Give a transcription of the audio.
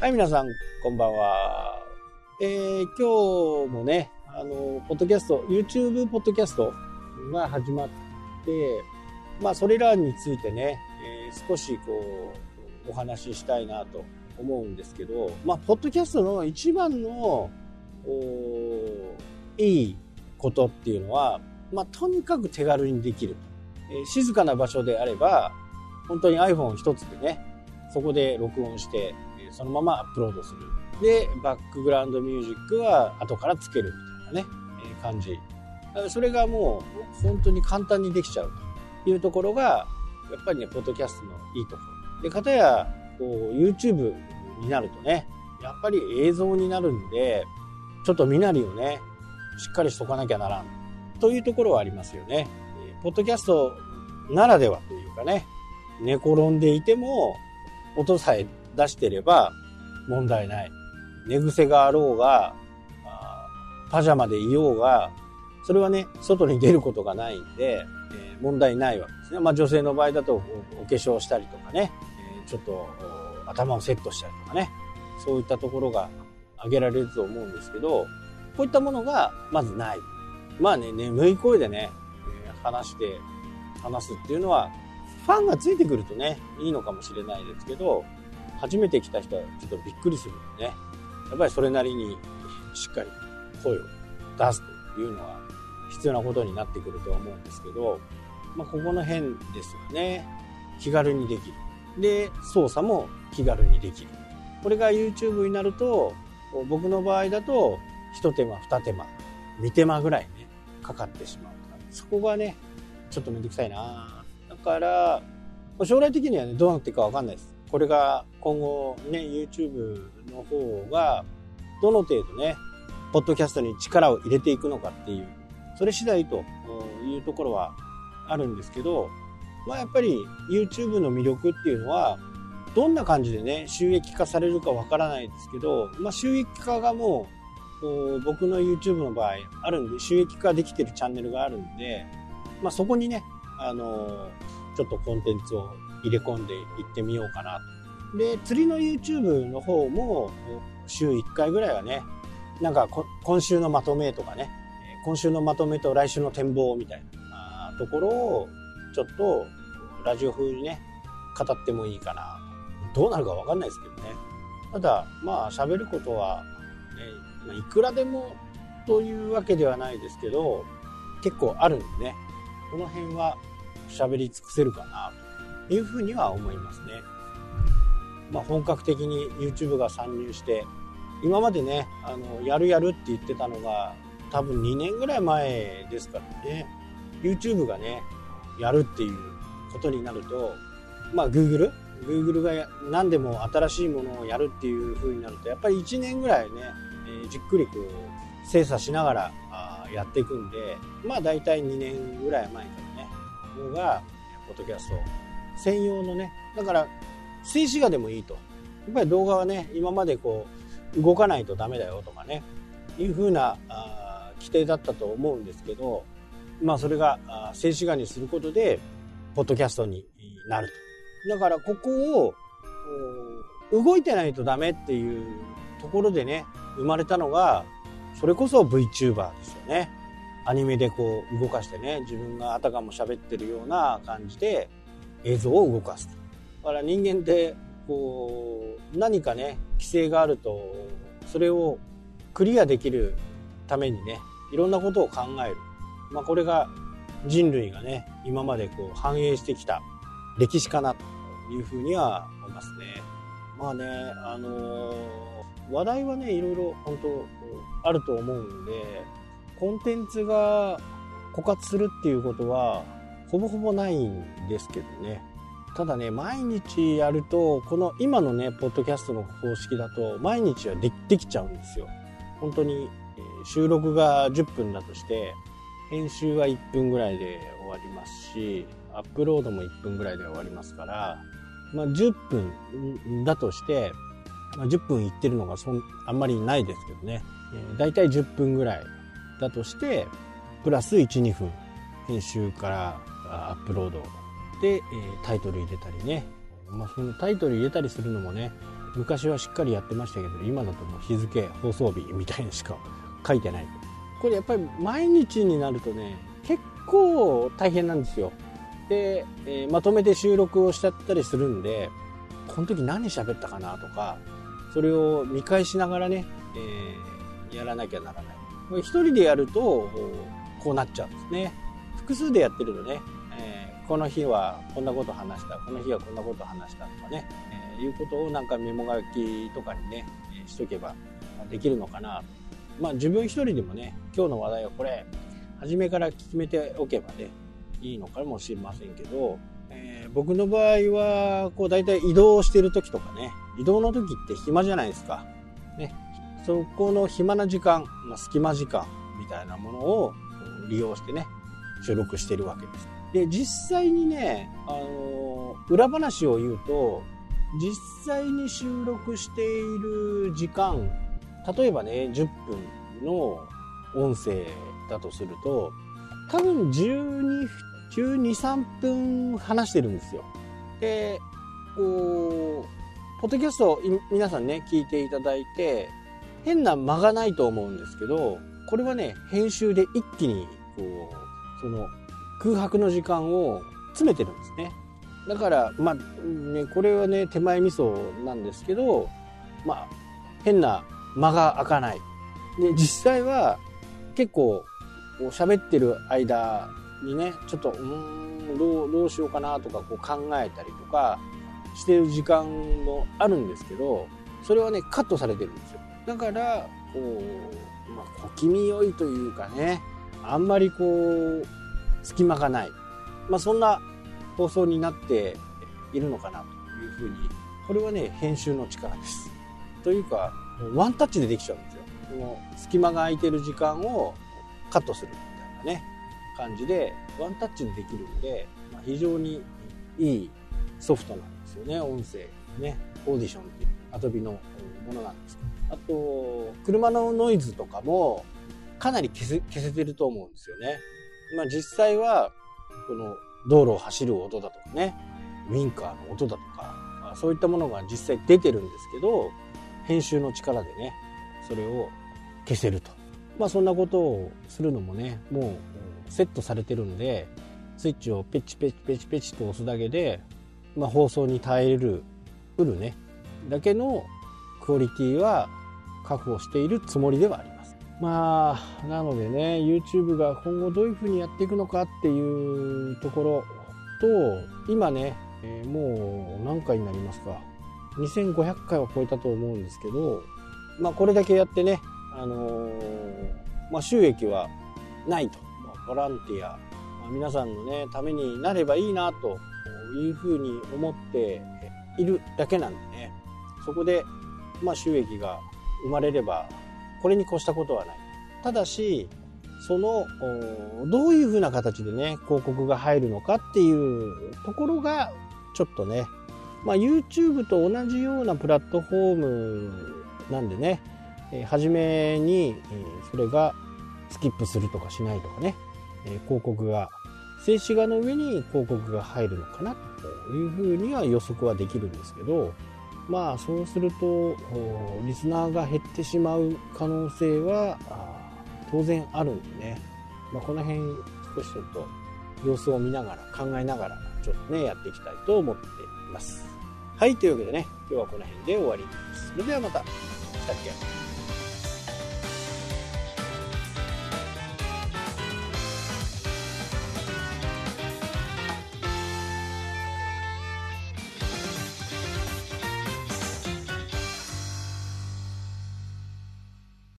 はい、皆さん、こんばんは。えー、今日もね、あの、ポッドキャスト、YouTube ポッドキャストが始まって、まあ、それらについてね、えー、少しこう、お話ししたいなと思うんですけど、まあ、ポッドキャストの一番の、いいことっていうのは、まあ、とにかく手軽にできる。えー、静かな場所であれば、本当に iPhone 一つでね、そこで録音して、そのままアップロードする。で、バックグラウンドミュージックは後からつけるみたいなね、えー、感じ。それがもう本当に簡単にできちゃうというところが、やっぱりね、ポッドキャストのいいところ。で、かたや、こう、YouTube になるとね、やっぱり映像になるんで、ちょっと身なりをね、しっかりしとかなきゃならん。というところはありますよね。ポッドキャストならではというかね、寝転んでいても、音さえ出してれば問題ない。寝癖があろうが、パジャマでいようが、それはね、外に出ることがないんで、えー、問題ないわけですね。まあ女性の場合だとお化粧したりとかね、えー、ちょっと頭をセットしたりとかね、そういったところが挙げられると思うんですけど、こういったものがまずない。まあね、眠い声でね、えー、話して、話すっていうのは、ファンがついてくるとね、いいのかもしれないですけど、初めて来た人はちょっとびっくりするんでね、やっぱりそれなりにしっかり声を出すというのは必要なことになってくるとは思うんですけど、まあ、ここの辺ですよね。気軽にできる。で、操作も気軽にできる。これが YouTube になると、僕の場合だと、一手間、二手間、二手間ぐらいね、かかってしまう。そこがね、ちょっとめんどくさいなだから、将来的にはね、どうなっていくかわかんないです。これが今後ね、YouTube の方が、どの程度ね、ポッドキャストに力を入れていくのかっていう、それ次第というところはあるんですけど、まあやっぱり YouTube の魅力っていうのは、どんな感じでね、収益化されるかわからないですけど、まあ収益化がもう、僕の YouTube の場合あるんで、収益化できてるチャンネルがあるんで、まあそこにね、あのちょっとコンテンツを入れ込んでいってみようかなと。で、釣りの YouTube の方も週1回ぐらいはね、なんか今週のまとめとかね、今週のまとめと来週の展望みたいなところをちょっとラジオ風にね、語ってもいいかな。どうなるかわかんないですけどね。ただ、まあ喋ることは、ね、いくらでもというわけではないですけど、結構あるんでね、この辺は喋り尽くせるかなというふうには思いますね。まあ、本格的に YouTube が参入して今までねあのやるやるって言ってたのが多分2年ぐらい前ですからね。YouTube がねやるっていうことになるとまあ Google Google が何でも新しいものをやるっていう風になるとやっぱり1年ぐらいね、えー、じっくりこう精査しながらやっていくんでまあ大体2年ぐらい前からねのがポッドキャスト専用のねだから静止画でもいいと。やっぱり動画はね、今までこう、動かないとダメだよとかね、いうふうな規定だったと思うんですけど、まあそれが静止画にすることで、ポッドキャストになると。だからここを、動いてないとダメっていうところでね、生まれたのが、それこそ VTuber ですよね。アニメでこう動かしてね、自分があたかも喋ってるような感じで映像を動かすと。だから人間ってこう何かね規制があるとそれをクリアできるためにねいろんなことを考える、まあ、これが人類がね今までこう反映してきた歴史かなというふうには思いますね。まあねあのー、話題はねいろいろ本当あると思うんでコンテンツが枯渇するっていうことはほぼほぼないんですけどねただね、毎日やると、この今のね、ポッドキャストの方式だと、毎日はでできちゃうんですよ。本当に、収録が10分だとして、編集は1分ぐらいで終わりますし、アップロードも1分ぐらいで終わりますから、まあ、10分だとして、まあ、10分いってるのがそんあんまりないですけどね、えー、大体10分ぐらいだとして、プラス1、2分、編集からアップロードで、えタイトル入れたりね、まあ、そのタイトル入れたりするのもね昔はしっかりやってましたけど今だともう日付放送日みたいにしか書いてない。これやっぱり毎日になるとね結構大変なんですよ。で、えー、まとめて収録をしちゃったりするんでこの時何喋ったかなとかそれを見返しながらね、えー、やらなきゃならない。これ一人でやるとこうなっちゃうんですね。複数でやってるとね、この日はこんなこと話したこの日はこんなこと話したとかね、えー、いうことをなんかメモ書きとかにねしとけばできるのかなとまあ自分一人でもね今日の話題はこれ初めから決めておけばねいいのかもしれませんけど、えー、僕の場合はこう大体移動してる時とかね移動の時って暇じゃないですか。ね、そこの暇な時間、まあ、隙間時間みたいなものを利用してね収録してるわけです。で実際にね、あの、裏話を言うと実際に収録している時間例えばね10分の音声だとすると多分12 123分話してるんですよ。でこうポッドキャスト皆さんね聞いていただいて変な間がないと思うんですけどこれはね編集で一気にこうその空白の時間を詰めてるんですね。だからまあねこれはね手前味噌なんですけどまあ変な間が開かない。で実際は結構喋ってる間にねちょっとうんどうどうしようかなとかこう考えたりとかしてる時間もあるんですけどそれはねカットされてるんですよだからこう、まあ、小気味良いというかねあんまりこう隙間がない、まあ、そんな放送になっているのかなというふうにこれはね編集の力です。というかワンタッチでできちゃうんですよ。この隙間が空いてる時間をカットするみたいなね感じでワンタッチでできるんで、まあ、非常にいいソフトなんですよね音声ね。オーディションっていうアドビのものなんですあと車のノイズとかもかなり消せ消せてると思うんですよね、まあ、実際はこの道路を走る音だとかねウィンカーの音だとか、まあ、そういったものが実際出てるんですけど編集の力でねそれを消せると。まあそんなことをするのもねもうセットされてるんでスイッチをペチペチペチペチと押すだけで、まあ、放送に耐えるうるねだけのクオリティは確保しているつもりではあります。まあなのでね YouTube が今後どういうふうにやっていくのかっていうところと今ね、えー、もう何回になりますか。2500回は超えたと思うんですけどまあこれだけやってねあのー、まあ収益はないと。まボランティア、まあ、皆さんのねためになればいいなというふうに思っているだけなんでね。そこで、ま、収益が生まれればこれに越したことはない。ただしそのどういうふうな形でね広告が入るのかっていうところがちょっとね、まあ、YouTube と同じようなプラットフォームなんでねえ初めにえそれがスキップするとかしないとかねえ広告が静止画の上に広告が入るのかなというふうには予測はできるんですけどまあそうするとリスナーが減ってしまう可能性は当然あるんでね、まあ、この辺少しちょっと様子を見ながら考えながらちょっとねやっていきたいと思っています。はいというわけでね今日はこの辺で終わります。それではまた。したっけ